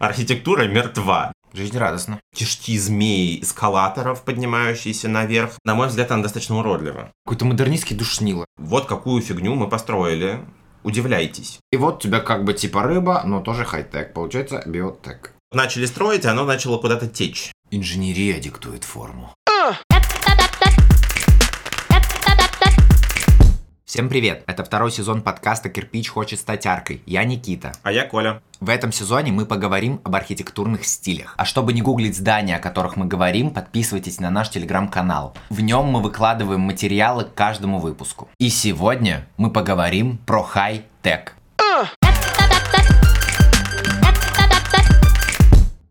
Архитектура мертва. Жизнь радостна. Кишки змей эскалаторов, поднимающиеся наверх. На мой взгляд, она достаточно уродлива. Какой-то модернистский душнило. Вот какую фигню мы построили. Удивляйтесь. И вот у тебя как бы типа рыба, но тоже хай-тек. Получается биотек. Начали строить, и оно начало куда-то течь. Инженерия диктует форму. Всем привет! Это второй сезон подкаста «Кирпич хочет стать аркой». Я Никита. А я Коля. В этом сезоне мы поговорим об архитектурных стилях. А чтобы не гуглить здания, о которых мы говорим, подписывайтесь на наш телеграм-канал. В нем мы выкладываем материалы к каждому выпуску. И сегодня мы поговорим про хай-тек.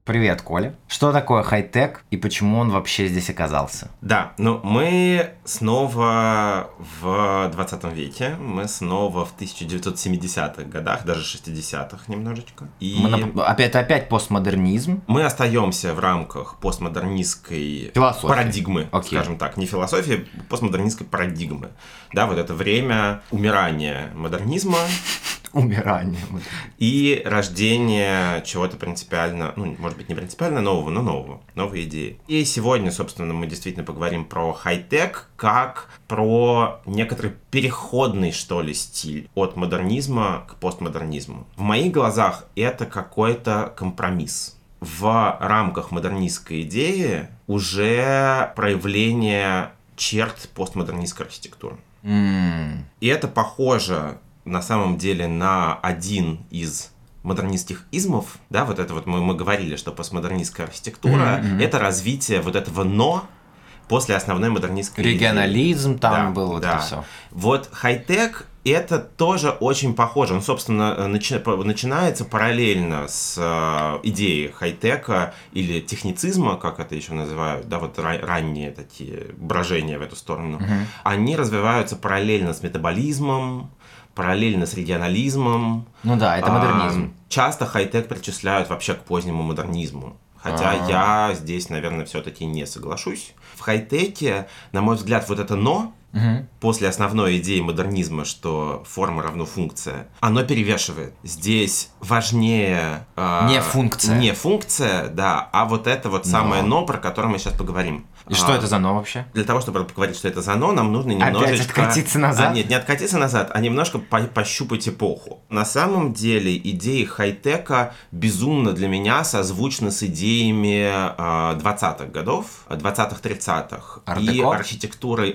Привет, Коля. Что такое хай-тек и почему он вообще здесь оказался? Да, ну мы снова в 20 веке, мы снова в 1970-х годах, даже 60-х немножечко. И мы на... опять, опять постмодернизм. Мы остаемся в рамках постмодернистской Философии. парадигмы, Окей. скажем так, не философии, постмодернистской парадигмы. Да, вот это время умирания модернизма, Умирание. И рождение чего-то принципиально, ну, может быть, не принципиально нового, но нового, новые идеи. И сегодня, собственно, мы действительно поговорим про хай-тек, как про некоторый переходный, что ли, стиль от модернизма к постмодернизму. В моих глазах это какой-то компромисс. В рамках модернистской идеи уже проявление черт постмодернистской архитектуры. Mm. И это похоже на самом деле на один из модернистских измов, да, вот это вот мы, мы говорили, что постмодернистская архитектура mm-hmm. это развитие вот этого но после основной модернистской регионализм идеи. там да, был вот да. это все. Вот хай-тек это тоже очень похоже. Он, собственно, начи начинается параллельно с э, идеей хай-тека или техницизма, как это еще называют, да, вот ра ранние такие брожения в эту сторону. Угу. Они развиваются параллельно с метаболизмом, параллельно с регионализмом. Ну да, это модернизм. А, часто хай-тек причисляют вообще к позднему модернизму. Хотя А-а-а. я здесь, наверное, все-таки не соглашусь. В хай-теке, на мой взгляд, вот это но угу. после основной идеи модернизма, что форма равно функция, оно перевешивает. Здесь важнее... Э, не функция. Не функция, да, а вот это вот но. самое но, про которое мы сейчас поговорим. И а, что это за «но» вообще? Для того, чтобы поговорить, что это за «но», нам нужно немножечко... Опять откатиться назад? А, нет, не откатиться назад, а немножко по пощупать эпоху. На самом деле идеи хай-тека безумно для меня созвучны с идеями э, 20-х годов, 20-30-х. И архитектурой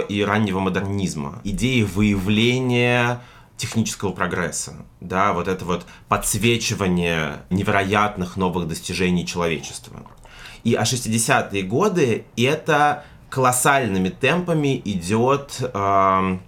и раннего модернизма. Идеи выявления технического прогресса, да, вот это вот подсвечивание невероятных новых достижений человечества. И а 60-е годы это колоссальными темпами идет э,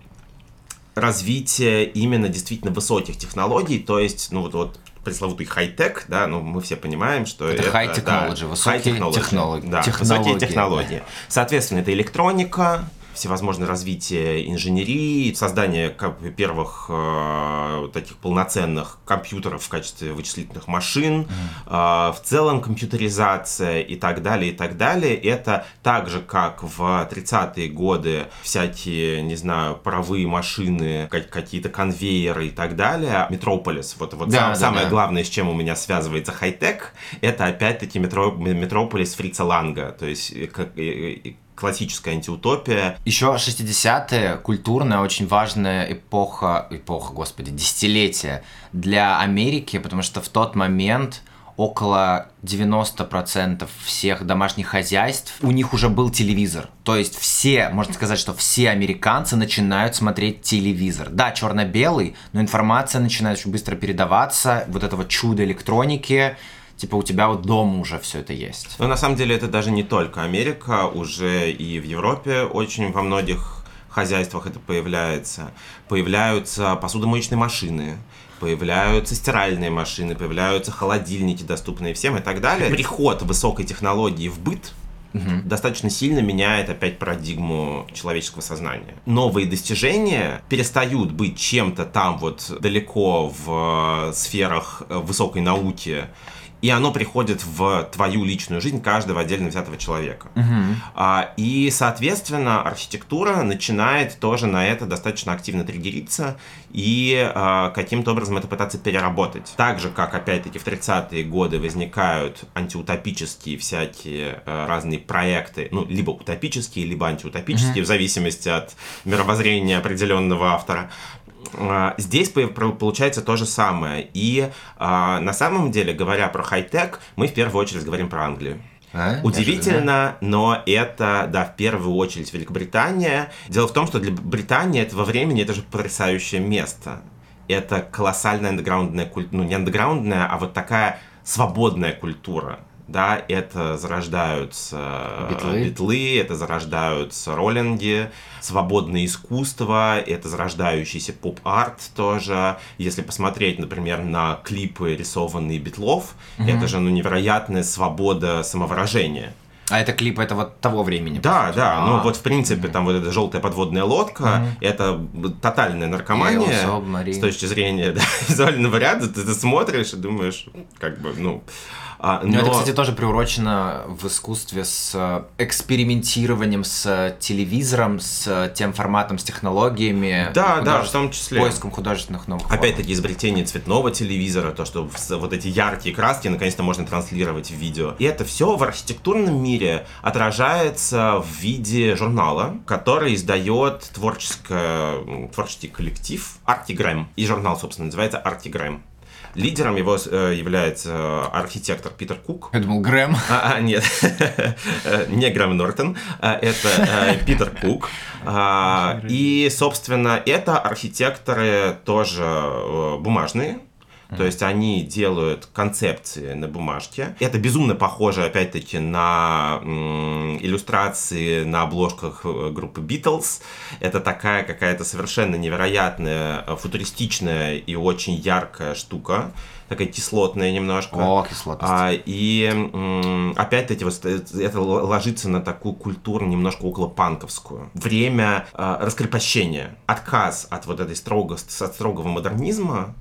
развитие именно действительно высоких технологий, то есть, ну вот, вот пресловутый хай-тек, да, ну мы все понимаем, что это... Это high technology, да, высокие технологии. технологии. Да, технологии, высокие технологии. Да. Соответственно, это электроника, всевозможное развитие инженерии, создание как бы, первых э, таких полноценных компьютеров в качестве вычислительных машин, mm. э, в целом компьютеризация и так далее, и так далее. Это так же, как в 30-е годы всякие, не знаю, паровые машины, как, какие-то конвейеры и так далее. Метрополис, вот, вот да, сам, да, самое да. главное, с чем у меня связывается хай-тек, это опять-таки метро, Метрополис Фрица Ланга, то есть как, классическая антиутопия. Еще 60-е культурная, очень важная эпоха, эпоха, господи, десятилетие для Америки, потому что в тот момент около 90% всех домашних хозяйств, у них уже был телевизор. То есть все, можно сказать, что все американцы начинают смотреть телевизор. Да, черно-белый, но информация начинает очень быстро передаваться. Вот это вот чудо электроники, типа у тебя вот дома уже все это есть. Но на самом деле это даже не только Америка, уже и в Европе очень во многих хозяйствах это появляется. Появляются посудомоечные машины, появляются стиральные машины, появляются холодильники, доступные всем и так далее. Приход высокой технологии в быт угу. достаточно сильно меняет опять парадигму человеческого сознания. Новые достижения перестают быть чем-то там вот далеко в сферах высокой науки и оно приходит в твою личную жизнь каждого отдельно взятого человека. Угу. А, и, соответственно, архитектура начинает тоже на это достаточно активно триггериться и а, каким-то образом это пытаться переработать. Так же, как, опять-таки, в 30-е годы возникают антиутопические всякие а, разные проекты, ну, либо утопические, либо антиутопические, mm-hmm. в зависимости от мировоззрения определенного автора. А, здесь получается то же самое. И а, на самом деле, говоря про хай-тек, мы в первую очередь говорим про Англию. А, Удивительно, но это, да, в первую очередь Великобритания. Дело в том, что для Британии этого времени это же потрясающее место. Это колоссальная андеграундная культура, ну не андеграундная, а вот такая свободная культура да, это зарождаются битлы, битлы это зарождаются роллинги, свободное искусство, это зарождающийся поп-арт тоже. Если посмотреть, например, на клипы, рисованные битлов, угу. это же ну, невероятная свобода самовыражения. А это клип это вот того времени? Да, да. А-а-а. Ну вот в принципе там вот эта желтая подводная лодка, mm-hmm. это тотальная наркомания с точки зрения да, визуального ряда. Ты, ты смотришь и думаешь, как бы, ну а, но... но это, кстати, тоже приурочено в искусстве с э, экспериментированием с телевизором, с тем форматом, с технологиями. Да, да, в том числе. Поиском художественных новых Опять-таки изобретение цветного телевизора, то, что вот эти яркие краски наконец-то можно транслировать в видео. И это все в архитектурном мире отражается в виде журнала, который издает творческое, творческий коллектив Artigram. И журнал, собственно, называется Artigram. Лидером его э, является э, архитектор Питер Кук. Я думал, Грэм. А, а нет, не Грэм Нортон, а это э, Питер Кук. А, и, собственно, это архитекторы тоже бумажные, то есть они делают концепции на бумажке. Это безумно похоже, опять-таки, на иллюстрации на обложках э, группы Beatles. Это такая какая-то совершенно невероятная, э, футуристичная и очень яркая штука такая кислотная немножко. О, кислотность. А, и опять-таки вот это ложится на такую культуру немножко около панковскую. Время а, раскрепощения, отказ от вот этой строго, от строгого модернизма,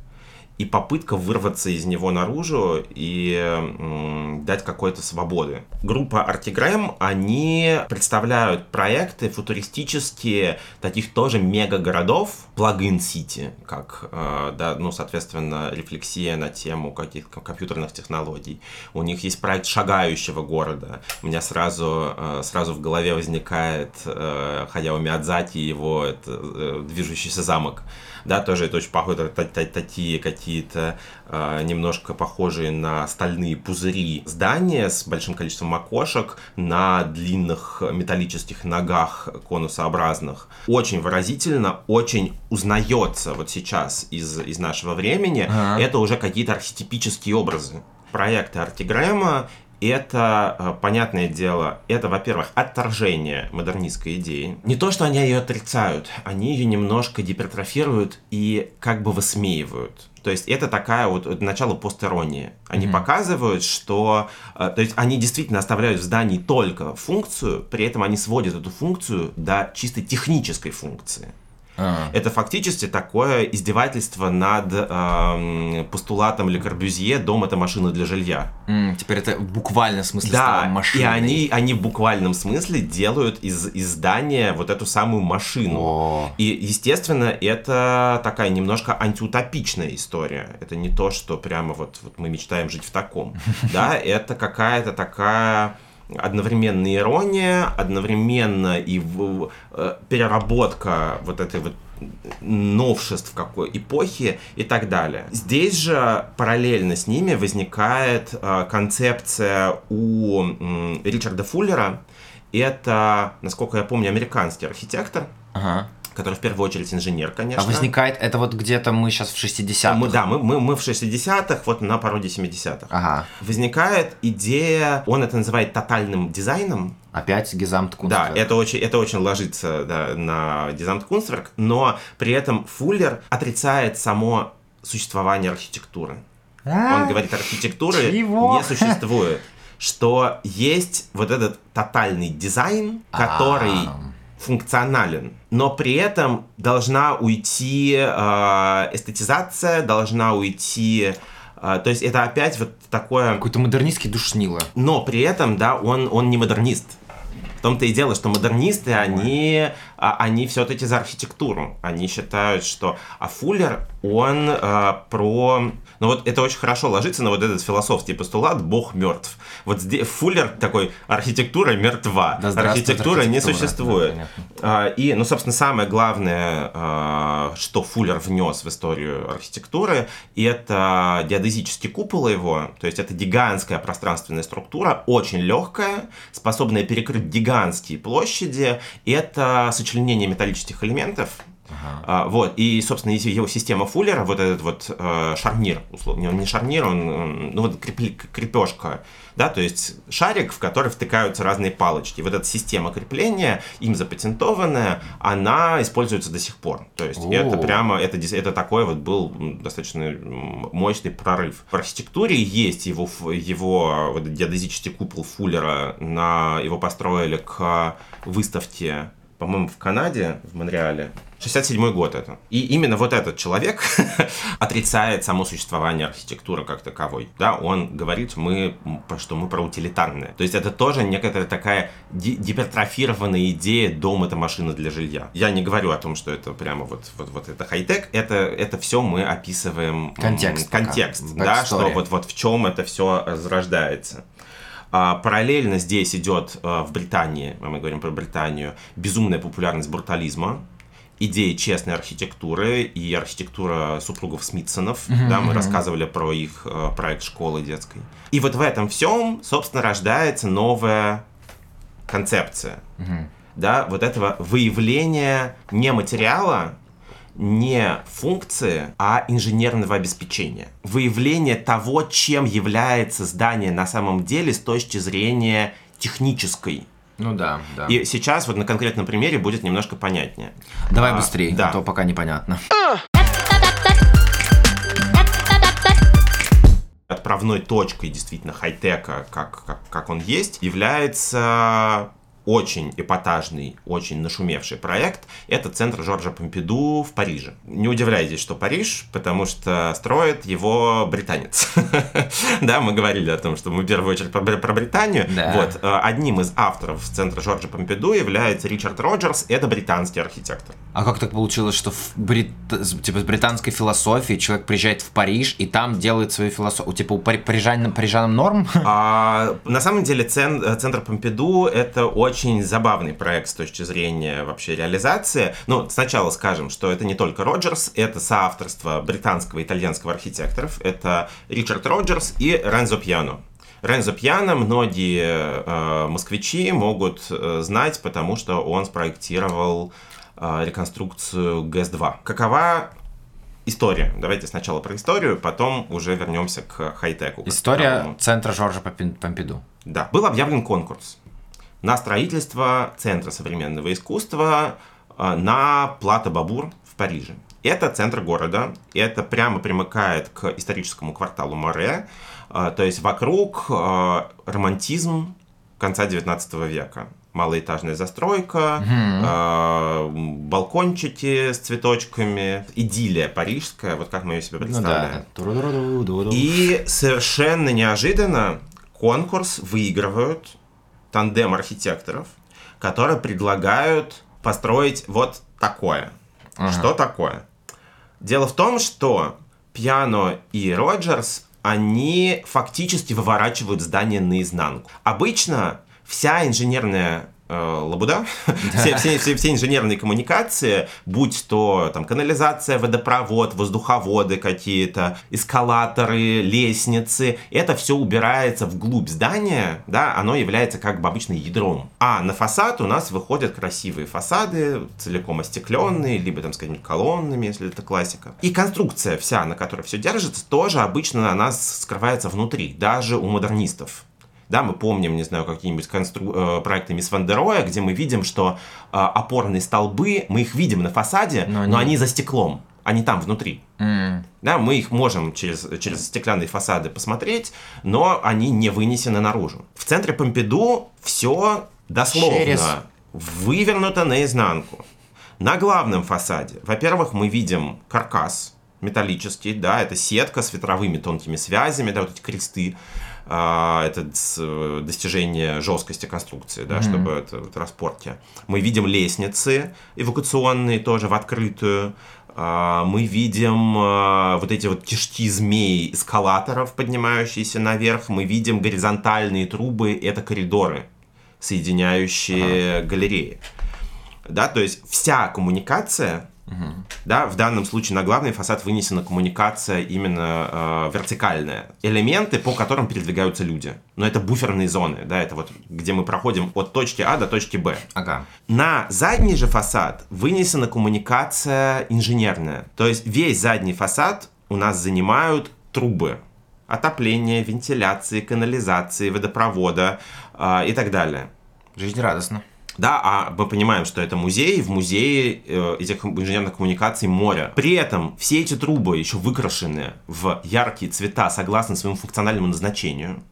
и попытка вырваться из него наружу и м, дать какой-то свободы. Группа Artigram, они представляют проекты футуристические таких тоже мега-городов, плагин-сити, как, э, да, ну, соответственно, рефлексия на тему каких-то компьютерных технологий. У них есть проект шагающего города. У меня сразу, э, сразу в голове возникает э, Хаяо Миядзаки и его это, э, движущийся замок да, тоже это очень похоже, такие какие-то э, немножко похожие на стальные пузыри здания с большим количеством окошек на длинных металлических ногах конусообразных. Очень выразительно, очень узнается вот сейчас из, из нашего времени. Ага. Это уже какие-то архетипические образы проекты Артигрэма это, э, понятное дело, это, во-первых, отторжение модернистской идеи. Не то, что они ее отрицают, они ее немножко гипертрофируют и как бы высмеивают. То есть это такая вот начало постеронии. Они mm-hmm. показывают, что... Э, то есть они действительно оставляют в здании только функцию, при этом они сводят эту функцию до чисто технической функции. А. Это фактически такое издевательство над э, постулатом Ле Корбюзье «дом – это машина для жилья». Mm, теперь это в буквальном смысле да, машиной. и они, они в буквальном смысле делают из, из здания вот эту самую машину. О. И, естественно, это такая немножко антиутопичная история. Это не то, что прямо вот, вот мы мечтаем жить в таком. Да, это какая-то такая одновременно ирония, одновременно и в, э, переработка вот этой вот новшеств какой эпохи и так далее. Здесь же параллельно с ними возникает э, концепция у э, Ричарда Фуллера. Это, насколько я помню, американский архитектор. Ага который в первую очередь инженер, конечно. А возникает, это вот где-то мы сейчас в 60-х? Мы, да, мы, мы, мы в 60-х, вот на породе 70-х. Ага. Возникает идея, он это называет тотальным дизайном, Опять Gesamtkunstwerk. Да, это очень, это очень ложится да, на Gesamtkunstwerk, но при этом Фуллер отрицает само существование архитектуры. А? Он говорит, архитектуры Чего? не существует. Что есть вот этот тотальный дизайн, который а функционален, но при этом должна уйти э, эстетизация, должна уйти А, то есть это опять вот такое... Какой-то модернистский душнило. Но при этом, да, он, он не модернист. В том-то и дело, что модернисты, они, а, они все-таки за архитектуру. Они считают, что... А Фуллер, он а, про но вот это очень хорошо ложится на вот этот философский постулат «Бог мертв». Вот здесь Фуллер такой «архитектура мертва», да, архитектура не существует. Да, и, ну, собственно, самое главное, а, что Фуллер внес в историю архитектуры, это геодезический купол его, то есть это гигантская пространственная структура, очень легкая, способная перекрыть гигантские площади, это сочленение металлических элементов, Ага. А, вот, и, собственно, его система Фуллера, вот этот вот э, шарнир, условно, он не шарнир, он, ну, вот крепежка, да, то есть шарик, в который втыкаются разные палочки. Вот эта система крепления, им запатентованная, она используется до сих пор. То есть О. это прямо, это, это такой вот был достаточно мощный прорыв. В архитектуре есть его, его вот геодезический купол Фуллера, на, его построили к выставке по-моему, в Канаде, в Монреале. 67 год это. И именно вот этот человек отрицает само существование архитектуры как таковой. Да, он говорит, мы, что мы про утилитарные. То есть это тоже некоторая такая гипертрофированная идея «дом — это машина для жилья». Я не говорю о том, что это прямо вот, вот, вот это хай-тек. Это, это все мы описываем... Контекст. Контекст, да, что вот, вот в чем это все зарождается. А, параллельно здесь идет а, в Британии, мы говорим про Британию, безумная популярность брутализма, идеи честной архитектуры и архитектура супругов Смитсонов. Mm-hmm. Да, мы рассказывали про их а, проект школы детской. И вот в этом всем, собственно, рождается новая концепция. Mm-hmm. Да, вот этого выявления не материала, не функции, а инженерного обеспечения. Выявление того, чем является здание на самом деле с точки зрения технической. Ну да, да. И сейчас вот на конкретном примере будет немножко понятнее. Давай а, быстрее, да. а то пока непонятно. Отправной точкой действительно хай-тека, как, как, как он есть, является очень эпатажный, очень нашумевший проект. Это центр Жоржа Помпиду в Париже. Не удивляйтесь, что Париж, потому что строит его британец. Да, мы говорили о том, что мы в первую очередь про Британию. Вот, э, одним из авторов центра Жоржа Помпиду является Ричард Роджерс. Это британский архитектор. А как так получилось, что в брит... типа, с британской философией человек приезжает в Париж и там делает свою философию? Типа у парижан, парижанам норм? А, на самом деле центр Помпиду это очень очень забавный проект с точки зрения вообще реализации. Ну, сначала скажем, что это не только Роджерс, это соавторство британского и итальянского архитекторов. Это Ричард Роджерс и Рензо Пьяно. Рензо Пьяно многие э, москвичи могут э, знать, потому что он спроектировал э, реконструкцию ГЭС-2. Какова история. Давайте сначала про историю, потом уже вернемся к хай-теку. История которому... центра Жоржа Помпиду. Да. Был объявлен конкурс на строительство Центра современного искусства э, на Плата Бабур в Париже. Это центр города, это прямо примыкает к историческому кварталу Море, э, то есть вокруг э, романтизм конца 19 века. Малоэтажная застройка, mm-hmm. балкончики с цветочками, идиллия парижская, вот как мы ее себе представляем. Ну, да. И совершенно неожиданно конкурс выигрывают тандем архитекторов, которые предлагают построить вот такое. Ага. Что такое? Дело в том, что Пьяно и Роджерс, они фактически выворачивают здание наизнанку. Обычно вся инженерная Э, лабуда, все, все, все, все инженерные коммуникации, будь то там канализация, водопровод, воздуховоды какие-то, эскалаторы, лестницы, это все убирается вглубь здания, да, оно является как бы обычно ядром. А на фасад у нас выходят красивые фасады, целиком остекленные, либо там, скажем, колоннами, если это классика. И конструкция вся, на которой все держится, тоже обычно на нас скрывается внутри, даже у модернистов. Да, мы помним, не знаю, какие-нибудь констру... Э, проекты Мисс Вандероя, где мы видим, что э, опорные столбы, мы их видим на фасаде, но, но они... они за стеклом, они там внутри. Mm. Да, мы их можем через, через стеклянные фасады посмотреть, но они не вынесены наружу. В центре Помпиду все дословно через... вывернуто наизнанку. На главном фасаде, во-первых, мы видим каркас, металлический, да, это сетка с ветровыми тонкими связями, да, вот эти кресты, это э, достижение жесткости конструкции, да, mm-hmm. чтобы это в транспорте. Мы видим лестницы эвакуационные тоже в открытую. А, мы видим а, вот эти вот кишки змей эскалаторов, поднимающиеся наверх. Мы видим горизонтальные трубы, это коридоры, соединяющие ага. галереи. Да, то есть вся коммуникация Угу. Да, в данном случае на главный фасад вынесена коммуникация именно э, вертикальная. Элементы, по которым передвигаются люди. Но это буферные зоны, да, это вот где мы проходим от точки А до точки Б. Ага. На задний же фасад вынесена коммуникация инженерная. То есть весь задний фасад у нас занимают трубы отопления, вентиляции, канализации, водопровода э, и так далее. Жизнерадостно. Да, а мы понимаем, что это музей, в музее э, этих инженерных коммуникаций море. При этом все эти трубы еще выкрашены в яркие цвета согласно своему функциональному назначению.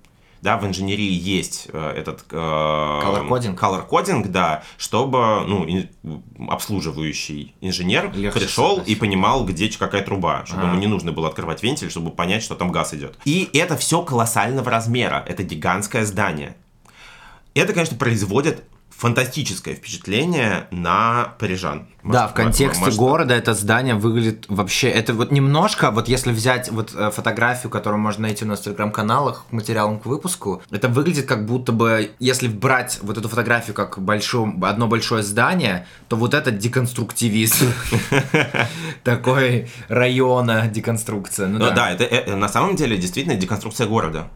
Да, в инженерии есть э, этот э, color coding. color coding, да, чтобы ну, ин, обслуживающий инженер Легче пришел и понимал, где какая труба, чтобы а. ему не нужно было открывать вентиль, чтобы понять, что там газ идет. И это все колоссального размера, это гигантское здание. Это, конечно, производит фантастическое впечатление на парижан. Может, да, в контексте может, города это здание выглядит вообще... Это вот немножко, вот если взять вот э, фотографию, которую можно найти у нас в телеграм-каналах, материалом к выпуску, это выглядит как будто бы, если брать вот эту фотографию как большое, одно большое здание, то вот это деконструктивизм. Такой района деконструкция. Ну да, это э, на самом деле действительно деконструкция города.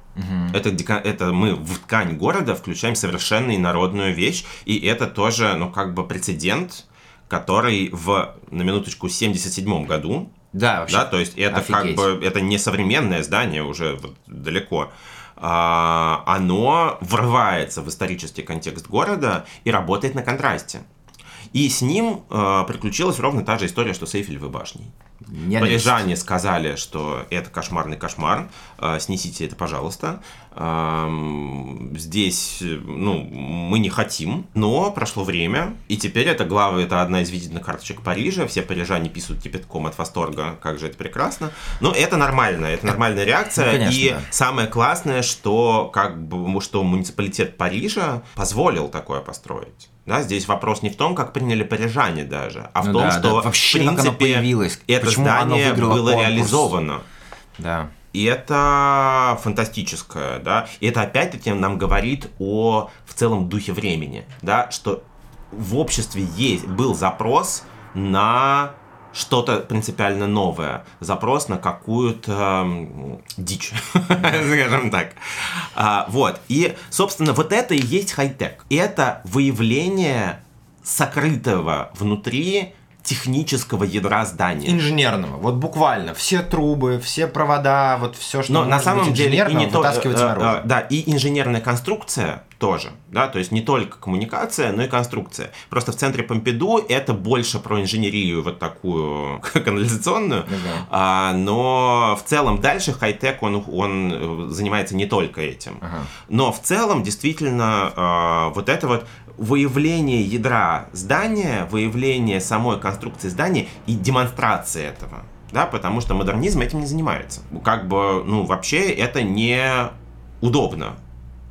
Это, это мы в ткань города включаем совершенно инородную вещь, и это тоже, ну, как бы прецедент, который в, на минуточку, 77 году, да, вообще да, то есть это офигеть. как бы, это не современное здание уже вот, далеко, а, оно врывается в исторический контекст города и работает на контрасте. И с ним э, приключилась ровно та же история, что с Эйфелевой башней. Ненависть. Парижане сказали, что это кошмарный кошмар, э, снесите это, пожалуйста. Э, здесь, ну, мы не хотим, но прошло время, и теперь это глава, это одна из визитных карточек Парижа, все парижане писают кипятком от восторга, как же это прекрасно. Но это нормально, это нормальная реакция, ну, конечно, и да. самое классное, что, как бы, что муниципалитет Парижа позволил такое построить. Да, здесь вопрос не в том, как приняли парижане даже, а в ну том, да, что да. Вообще, в принципе, как оно появилось, это Почему здание оно было конкурс? реализовано. Да. И это фантастическое, да. И это опять-таки нам говорит о в целом духе времени, да, что в обществе есть был запрос на что-то принципиально новое, запрос на какую-то э, дичь, скажем так. А, вот. И, собственно, вот это и есть хай-тек. Это выявление сокрытого внутри технического ядра здания. Инженерного, вот буквально. Все трубы, все провода, вот все, что Но на самом деле и не то, э, э, да, и инженерная конструкция тоже, да, то есть не только коммуникация, но и конструкция. Просто в центре Помпиду это больше про инженерию вот такую канализационную, uh-huh. а, но в целом дальше хай-тек он, он э, занимается не только этим. Uh-huh. Но в целом действительно а, вот это вот выявление ядра здания, выявление самой конструкции здания и демонстрация этого. Да, потому что модернизм этим не занимается. Как бы, ну, вообще это не удобно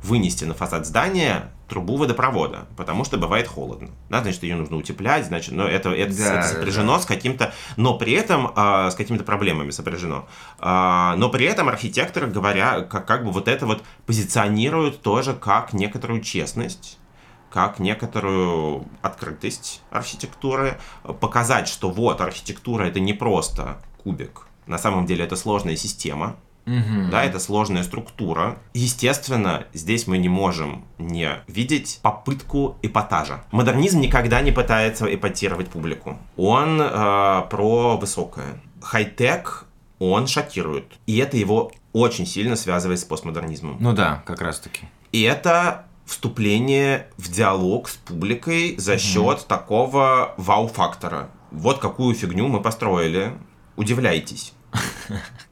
вынести на фасад здания трубу водопровода, потому что бывает холодно. Да, значит, ее нужно утеплять, значит, но это, это, да, это сопряжено да. с каким-то, но при этом э, с какими-то проблемами сопряжено. Э, но при этом архитекторы, говоря, как, как бы вот это вот позиционируют тоже как некоторую честность как некоторую открытость архитектуры, показать, что вот архитектура это не просто кубик, на самом деле это сложная система, Угу. Да, это сложная структура. Естественно, здесь мы не можем не видеть попытку эпатажа. Модернизм никогда не пытается эпатировать публику. Он э, про высокое. Хай-тек он шокирует. И это его очень сильно связывает с постмодернизмом. Ну да, как раз таки. И это вступление в диалог с публикой за счет такого вау-фактора. Вот какую фигню мы построили. Удивляйтесь.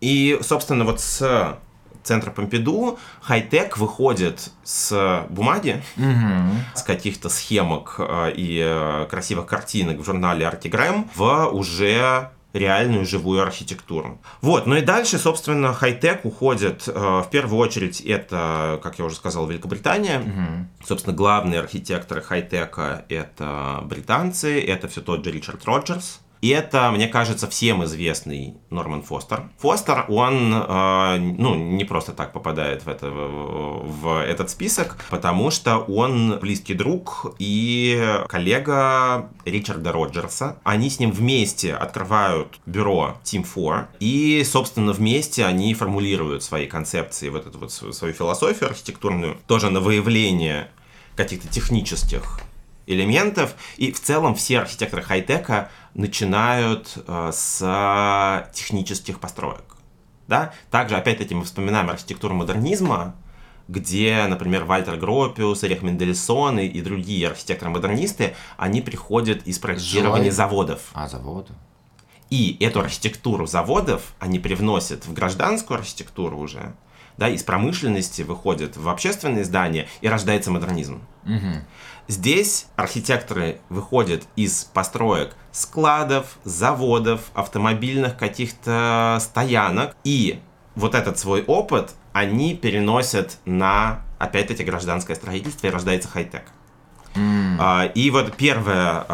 И, собственно, вот с центра Помпиду хай-тек выходит с бумаги, угу. с каких-то схемок э, и э, красивых картинок в журнале Артигрэм в уже реальную живую архитектуру. Вот, ну и дальше, собственно, хай-тек уходит, э, в первую очередь, это, как я уже сказал, Великобритания. Угу. Собственно, главные архитекторы хай-тека это британцы, это все тот же Ричард Роджерс, и это, мне кажется, всем известный Норман Фостер. Фостер, он э, ну, не просто так попадает в, это, в этот список, потому что он близкий друг и коллега Ричарда Роджерса. Они с ним вместе открывают бюро Team 4, и, собственно, вместе они формулируют свои концепции, вот эту вот свою философию архитектурную, тоже на выявление каких-то технических элементов. И в целом все архитекторы хай-тека начинают э, с технических построек. Да? Также, опять-таки, мы вспоминаем архитектуру модернизма, где, например, Вальтер Гропиус, Эрих Мендельсон и, и другие архитекторы-модернисты, они приходят из проектирования Желай. заводов. А, заводы. И эту архитектуру заводов они привносят в гражданскую архитектуру уже, да, из промышленности выходят в общественные здания, и рождается модернизм. Угу. Здесь архитекторы выходят из построек складов, заводов, автомобильных каких-то стоянок, и вот этот свой опыт они переносят на, опять-таки, гражданское строительство, и рождается хай-тек. Mm. И вот первая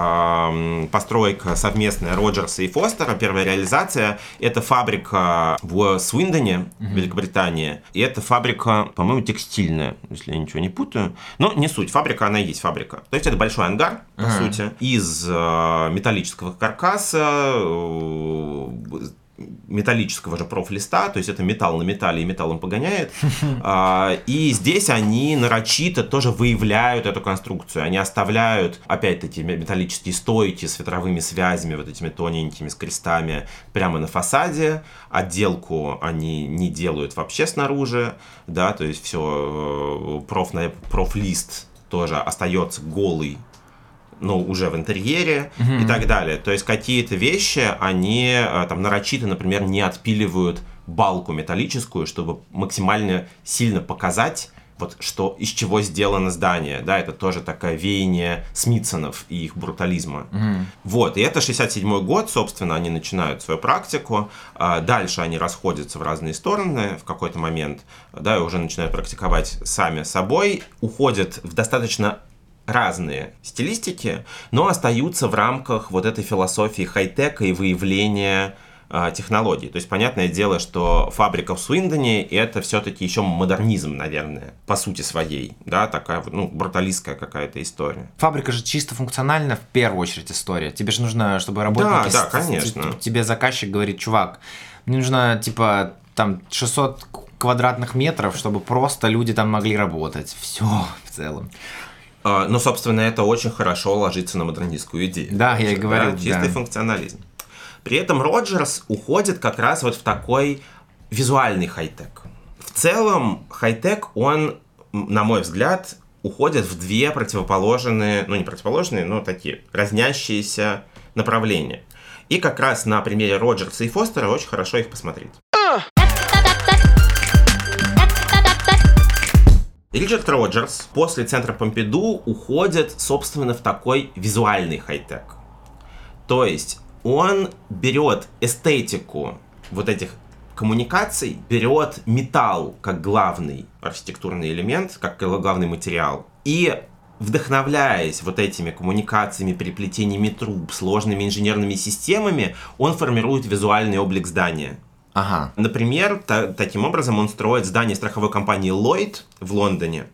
постройка совместная Роджерса и Фостера, первая реализация, это фабрика в Свиндоне, mm-hmm. Великобритания. И это фабрика, по-моему, текстильная, если я ничего не путаю. Но не суть, фабрика, она и есть фабрика. То есть это большой ангар, по mm-hmm. сути, из а, металлического каркаса, металлического же профлиста, то есть это металл на металле и металлом погоняет. А, и здесь они нарочито тоже выявляют эту конструкцию. Они оставляют, опять-таки, металлические стойки с ветровыми связями, вот этими тоненькими, с крестами, прямо на фасаде. Отделку они не делают вообще снаружи, да, то есть все э, проф, профлист тоже остается голый ну, уже в интерьере mm-hmm. и так далее. То есть какие-то вещи, они э, там нарочито, например, не отпиливают балку металлическую, чтобы максимально сильно показать, вот что из чего сделано здание, да, это тоже такое веяние Смитсонов и их брутализма. Mm-hmm. Вот, и это 67-й год, собственно, они начинают свою практику, а дальше они расходятся в разные стороны в какой-то момент, да, и уже начинают практиковать сами собой, уходят в достаточно разные стилистики, но остаются в рамках вот этой философии хай-тека и выявления э, технологий. То есть, понятное дело, что фабрика в Суиндоне — это все-таки еще модернизм, наверное, по сути своей, да, такая ну, бруталистская какая-то история. Фабрика же чисто функциональна в первую очередь история. Тебе же нужно, чтобы работники... Да, да, конечно. Тебе заказчик говорит, чувак, мне нужно, типа, там 600 квадратных метров, чтобы просто люди там могли работать. Все в целом. А, но, собственно, это очень хорошо ложится на модернистскую идею. Да, я и говорю. Да, чистый да. функционализм. При этом Роджерс уходит как раз вот в такой визуальный хай-тек. В целом, хай-тек, он, на мой взгляд, уходит в две противоположные, ну не противоположные, но такие разнящиеся направления. И как раз на примере Роджерса и Фостера очень хорошо их посмотреть. Ричард Роджерс после центра Помпиду уходит, собственно, в такой визуальный хай-тек. То есть он берет эстетику вот этих коммуникаций, берет металл как главный архитектурный элемент, как главный материал, и вдохновляясь вот этими коммуникациями, переплетениями труб, сложными инженерными системами, он формирует визуальный облик здания. Ага. Например, та, таким образом он строит здание страховой компании Lloyd в Лондоне.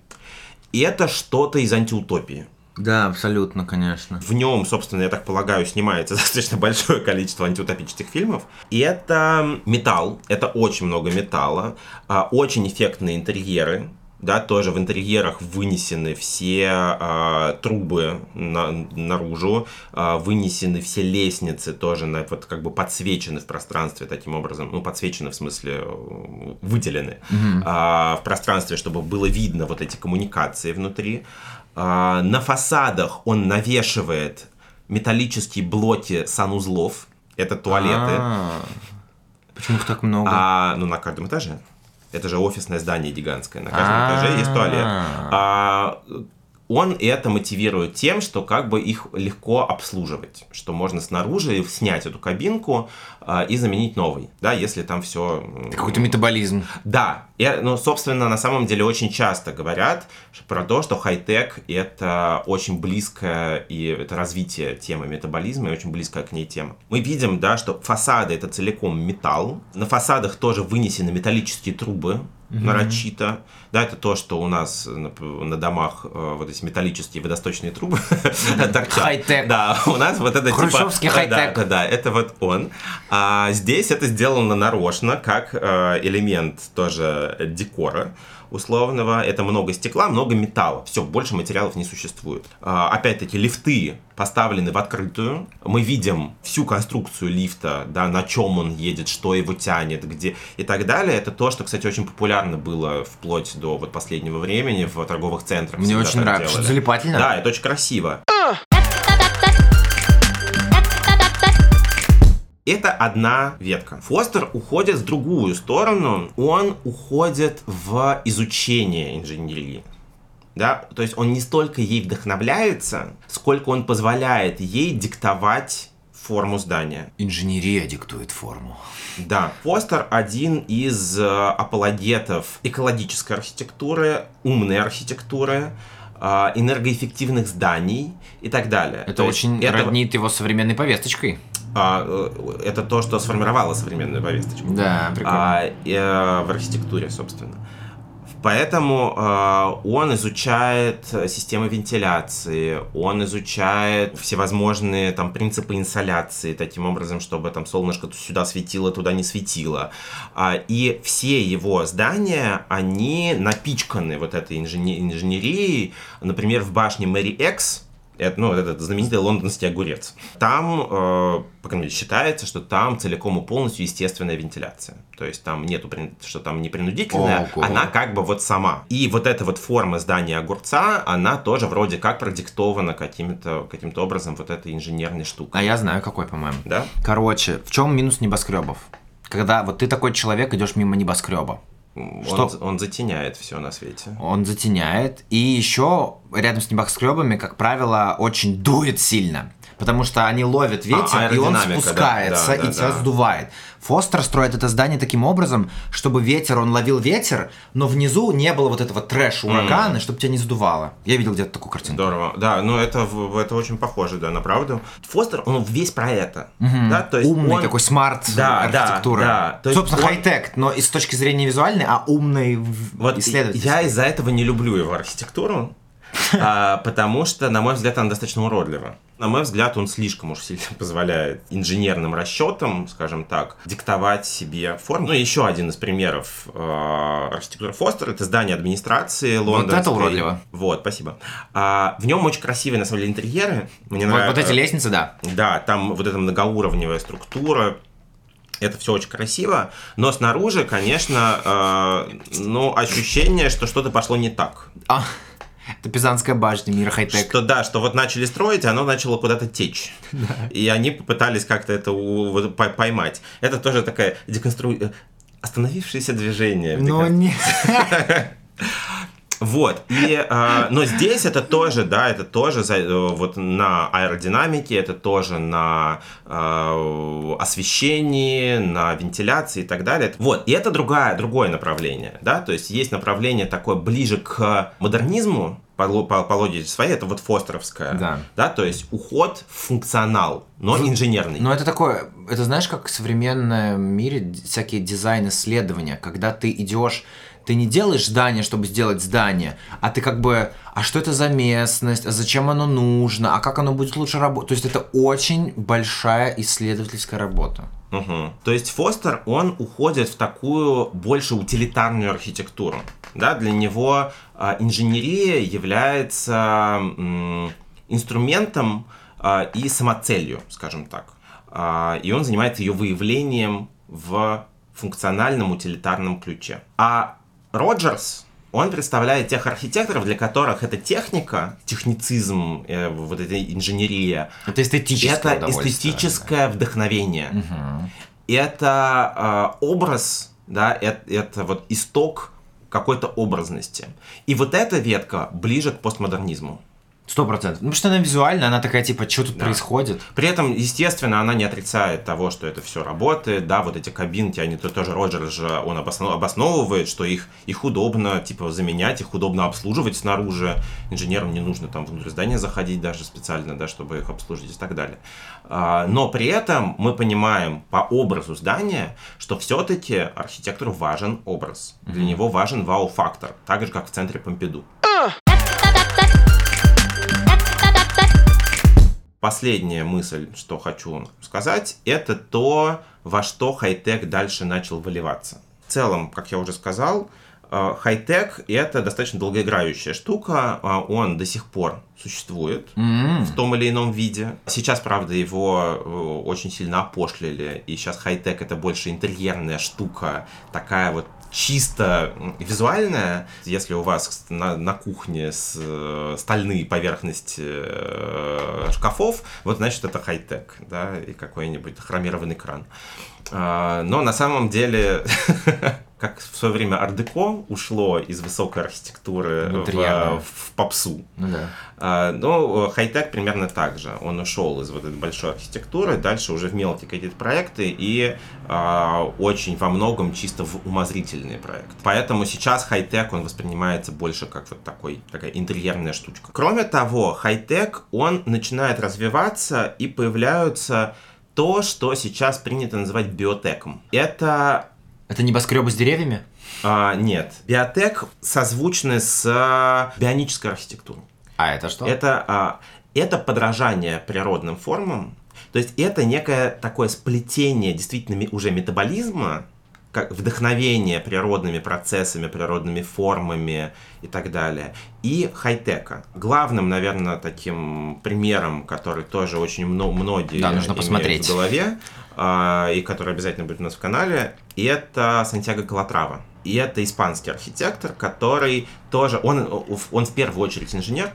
И это что-то из антиутопии. Да, абсолютно, конечно. В нем, собственно, я так полагаю, снимается достаточно большое количество антиутопических фильмов. И это металл, это очень много металла, а, очень эффектные интерьеры, да, тоже в интерьерах вынесены все э, трубы на, наружу, э, вынесены все лестницы тоже, на, вот как бы подсвечены в пространстве таким образом, ну подсвечены в смысле э, выделены mm-hmm. э, в пространстве, чтобы было видно вот эти коммуникации внутри. Э, на фасадах он навешивает металлические блоки санузлов, это туалеты. А-а-а. Почему их так много? А, ну на каждом этаже. Это же офисное здание гигантское. На каждом этаже есть туалет. А, он это мотивирует тем, что как бы их легко обслуживать, что можно снаружи снять эту кабинку э, и заменить новый, да, если там все... Какой-то метаболизм. Да, и, ну, собственно, на самом деле очень часто говорят про то, что хай-тек — это очень близкое, и это развитие темы метаболизма, и очень близкая к ней тема. Мы видим, да, что фасады — это целиком металл, на фасадах тоже вынесены металлические трубы, mm-hmm. нарочито. Да, это то, что у нас на, на домах э, вот эти металлические водосточные трубы торчат. Хай-тек. Да, у нас вот это типа... хай-тек. Да, да, да, это вот он. А здесь это сделано нарочно, как э, элемент тоже декора условного. Это много стекла, много металла. Все, больше материалов не существует. А, опять-таки, лифты поставлены в открытую. Мы видим всю конструкцию лифта, да, на чем он едет, что его тянет, где и так далее. Это то, что, кстати, очень популярно было вплоть до вот последнего времени в торговых центрах. Мне очень нравится. Залипательно. Да, это очень красиво. Это одна ветка. Фостер уходит в другую сторону. Он уходит в изучение инженерии. Да? То есть он не столько ей вдохновляется, сколько он позволяет ей диктовать форму здания. Инженерия диктует форму. Да. Фостер один из э, апологетов экологической архитектуры, умной архитектуры, э, энергоэффективных зданий и так далее. Это То очень это... роднит его современной повесточкой а, э, это то, что сформировало современную повесточку. Да, прикольно. А, и, а, в архитектуре, собственно. Поэтому э, он изучает системы вентиляции, он изучает всевозможные там принципы инсоляции, таким образом, чтобы там солнышко сюда светило, туда не светило. Э, и все его здания, они напичканы вот этой инженер- инженерией. Например, в башне Мэри Экс, это, ну, этот знаменитый лондонский огурец. Там, э, по крайней мере, считается, что там целиком и полностью естественная вентиляция. То есть там нету, что там не принудительная, Ого. она как бы вот сама. И вот эта вот форма здания огурца, она тоже вроде как продиктована каким-то каким образом вот этой инженерной штукой. А я знаю, какой, по-моему. Да? Короче, в чем минус небоскребов? Когда вот ты такой человек, идешь мимо небоскреба, что? Он, он затеняет все на свете. Он затеняет. И еще рядом с небоскребами, как правило, очень дует сильно. Потому что они ловят а, ветер, а, и он спускается да, да, и да, тебя да. сдувает. Фостер строит это здание таким образом, чтобы ветер, он ловил ветер, но внизу не было вот этого трэша урагана, mm. чтобы тебя не сдувало. Я видел где-то такую картинку. Здорово. Да, но это, это очень похоже, да, на правду. Фостер, он весь про это. Mm-hmm. Да, то есть Умный он... такой smart да, архитектура. Да, да. Собственно, он... хай-тек, но и с точки зрения визуальной, а умный вот исследователь. Я из-за этого не люблю его архитектуру. а, потому что, на мой взгляд, она достаточно уродлива. На мой взгляд, он слишком уж сильно позволяет инженерным расчетам, скажем так, диктовать себе форму. Ну, еще один из примеров э, архитектуры Фостер — это здание администрации лондонской. Вот это уродливо. Вот, спасибо. А, в нем очень красивые, на самом деле, интерьеры. Мне вот, нравится. Вот эти лестницы, да. Да, там вот эта многоуровневая структура, это все очень красиво, но снаружи, конечно, э, ну, ощущение, что что-то пошло не так. А. Это Пизанская башня, мир хай-тек. Что да, что вот начали строить, оно начало куда-то течь. Да. И они попытались как-то это у, поймать. Это тоже такая деконструация остановившееся движение. Но нет. Вот, и, э, но здесь это тоже, да, это тоже за, э, вот на аэродинамике, это тоже на э, освещении, на вентиляции и так далее. Вот, и это другая, другое направление, да, то есть есть направление такое ближе к модернизму, по, по, по логике своей, это вот фостеровская, да. да, то есть уход в функционал, но в, инженерный. Но это такое, это знаешь, как в современном мире всякие дизайн-исследования, когда ты идешь ты не делаешь здание, чтобы сделать здание, а ты как бы, а что это за местность, а зачем оно нужно, а как оно будет лучше работать. То есть это очень большая исследовательская работа. Угу. То есть Фостер, он уходит в такую больше утилитарную архитектуру. Да, для него э, инженерия является э, инструментом э, и самоцелью, скажем так. Э, и он занимается ее выявлением в функциональном утилитарном ключе. А Роджерс, он представляет тех архитекторов, для которых эта техника, техницизм, э, вот эта инженерия, это эстетическое, это эстетическое вдохновение. Угу. Это э, образ, да, это, это вот исток какой-то образности. И вот эта ветка ближе к постмодернизму. Сто процентов. Ну, потому что она визуальная, она такая, типа, что тут Да. происходит? При этом, естественно, она не отрицает того, что это все работает, да, вот эти кабинки, они то тоже Роджер же, он обосно- обосновывает, что их, их удобно, типа, заменять, их удобно обслуживать снаружи, инженерам не нужно там внутрь здания заходить даже специально, да, чтобы их обслужить и так далее. А, Но при этом мы понимаем по образу здания, что все-таки архитектору важен образ. Для него важен вау-фактор, так же, как в центре Помпиду. Последняя мысль, что хочу сказать, это то, во что хай-тек дальше начал выливаться. В целом, как я уже сказал, э, хай-тек — это достаточно долгоиграющая штука, а он до сих пор существует М. в том или ином виде. Сейчас, правда, его э, очень сильно опошлили, и сейчас хай-тек это больше интерьерная штука, такая вот чисто визуальная. Если у вас на, на кухне с, э, стальные поверхности э, шкафов, вот значит это хай-тек, да, и какой-нибудь хромированный кран. А, Но на самом деле, как в свое время ар-деко ушло из высокой архитектуры В в, интерьерную. в попсу, Ну да. а, Ну, хай-тек примерно так же. Он ушел из вот этой большой архитектуры, дальше уже в мелкие какие-то проекты и а, очень во многом чисто в умозрительные проекты. Поэтому сейчас хай-тек, он воспринимается больше как вот такой, такая интерьерная штучка. Кроме того, хай-тек, он начинает развиваться и появляются то, что сейчас принято называть биотеком. Это Это небоскребы с деревьями? а, нет, биотек созвучны с а, бионической архитектурой. А это что? Это, а, это подражание природным формам. То есть это некое такое сплетение действительно уже метаболизма, как вдохновение природными процессами, природными формами и так далее, и хай-тека. Главным, наверное, таким примером, который тоже очень мно- многие Да, нужно посмотреть. в голове, и который обязательно будет у нас в канале, это Сантьяго Калатрава. И это испанский архитектор, который тоже, он, он в первую очередь инженер,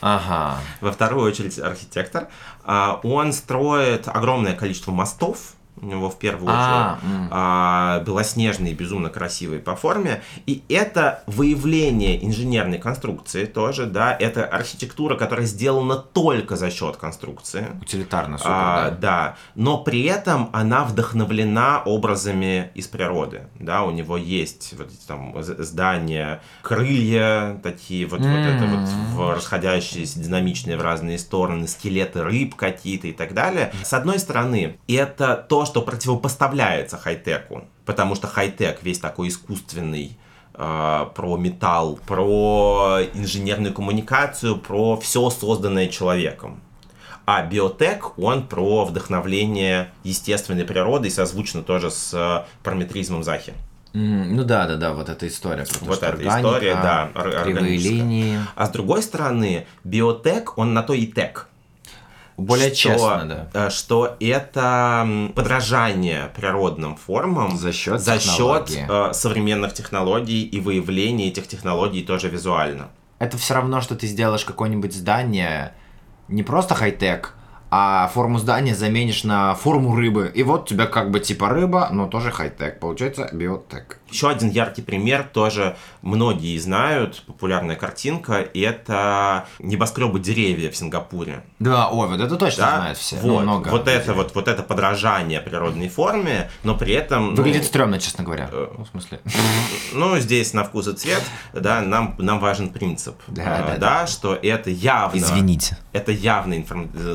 Ага. во вторую очередь архитектор. А, Он строит огромное количество мостов. У него в первую А, очередь м. а, белоснежные, безумно красивые по форме. И это выявление инженерной конструкции тоже, да, это архитектура, которая сделана только за счет конструкции. Утилитарно, супер, А, да. да, но при этом она вдохновлена образами из природы, да, у него есть вот эти там здания, крылья такие вот, вот это вот расходящиеся, динамичные в разные стороны, скелеты рыб какие-то и так далее. С одной стороны, это то, что противопоставляется хай-теку, потому что хай-тек весь такой искусственный, э, про металл, про инженерную коммуникацию, про все созданное человеком. А биотек, он про вдохновление естественной природы и созвучно тоже с э, параметризмом Захи. Ну да, да, да, вот эта история. Про то, Вот эта органика, история, да, Кривые линии. А с другой стороны, биотек, он на то и тек. Более что, честно, да. э, Что это подражание природным формам За счет за счет э, современных технологий и выявления этих технологий тоже визуально. Это все равно, что ты сделаешь какое-нибудь здание, не просто хай-тек, а форму здания заменишь на форму рыбы. И вот у тебя как бы типа рыба, но тоже хай-тек. Получается биотек. Еще один яркий пример, тоже многие знают, популярная картинка, и это небоскребы деревья в Сингапуре. Да, ой, вот это точно Да? знают все. Ну, Вот, много вот это вот, вот это подражание природной форме, но при этом... ну, Выглядит стрёмно, честно говоря. Э, Ну, в смысле. Ну, здесь на вкус и цвет, да, нам, нам важен принцип. Да, А, да, да. что это явно... Извините. Это явно информ- э,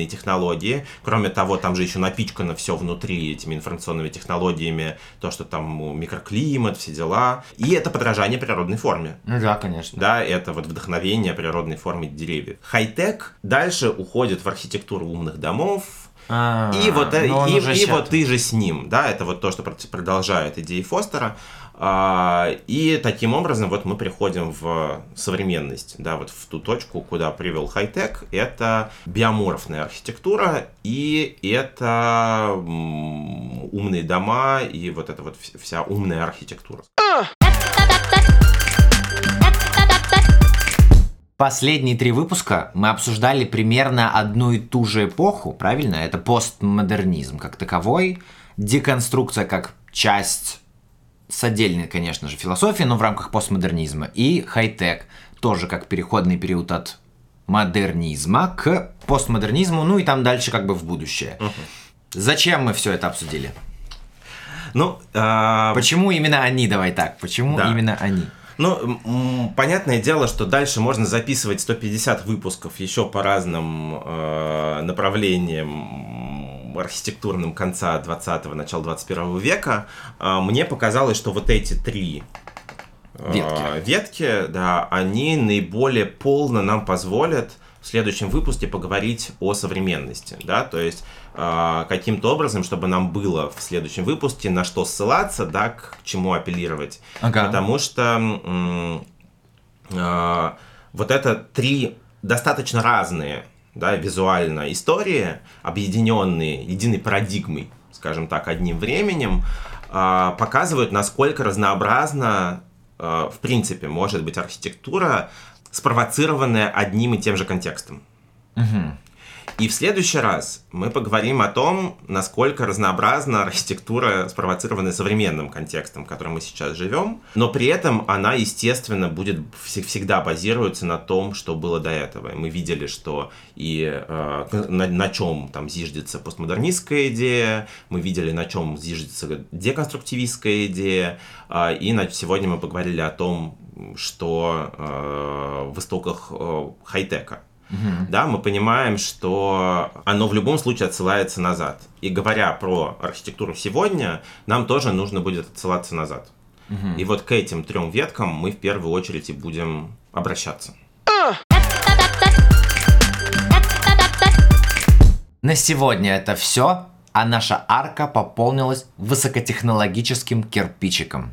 современные технологии. Кроме того, там же еще напичкано все внутри этими информационными технологиями. То, что там микроклимат, все дела. И это подражание природной форме. Ну да, конечно. Да, это вот вдохновение природной форме деревьев. Хай-тек дальше уходит в архитектуру умных домов, А, и вот, э, и, и щас- вот ты же с ним, да, это вот то, что про- продолжает идеи Фостера. А, и таким образом вот мы приходим в современность, да, вот в ту точку, куда привел хай-тек. Это биоморфная архитектура, и это умные дома, и вот эта вот вс- вся умная архитектура. Последние три выпуска мы обсуждали примерно одну и ту же эпоху, правильно? Это постмодернизм как таковой, деконструкция как часть с отдельной, конечно же, философией, но в рамках постмодернизма. И хай-тек, тоже как переходный период от модернизма к постмодернизму, ну и там дальше как бы в будущее. Угу. Зачем мы все это обсудили? Ну, э... почему именно они? Давай так, почему да. именно они? Ну, понятное дело, что дальше можно записывать 150 выпусков еще по разным э, направлениям архитектурным конца 20-го, начала 21 века. Э, мне показалось, что вот эти три э, ветки. ветки, да, они наиболее полно нам позволят в следующем выпуске поговорить о современности, да, то есть э, каким-то образом, чтобы нам было в следующем выпуске на что ссылаться, да, к, чему апеллировать, ага. потому что э, вот это три достаточно разные, да, визуально истории, объединенные единой парадигмой, скажем так, одним временем, э, показывают, насколько разнообразна в принципе может быть архитектура спровоцированное одним и тем же контекстом. Угу. И в следующий раз мы поговорим о том, насколько разнообразна архитектура, спровоцированная современным контекстом, в котором мы сейчас живем, но при этом она, естественно, будет всегда базируется на том, что было до этого. Мы видели, что и э, на, на чем там зиждется постмодернистская идея, мы видели, на чем зиждется деконструктивистская идея, э, и на, сегодня мы поговорили о том, что э, в истоках э, хай-тека. Угу. Да, мы понимаем, что оно в любом случае отсылается назад. И говоря про архитектуру сегодня, нам тоже нужно будет отсылаться назад. Угу. И вот к этим трем веткам мы в первую очередь и будем обращаться. На сегодня это все, а наша арка пополнилась высокотехнологическим кирпичиком.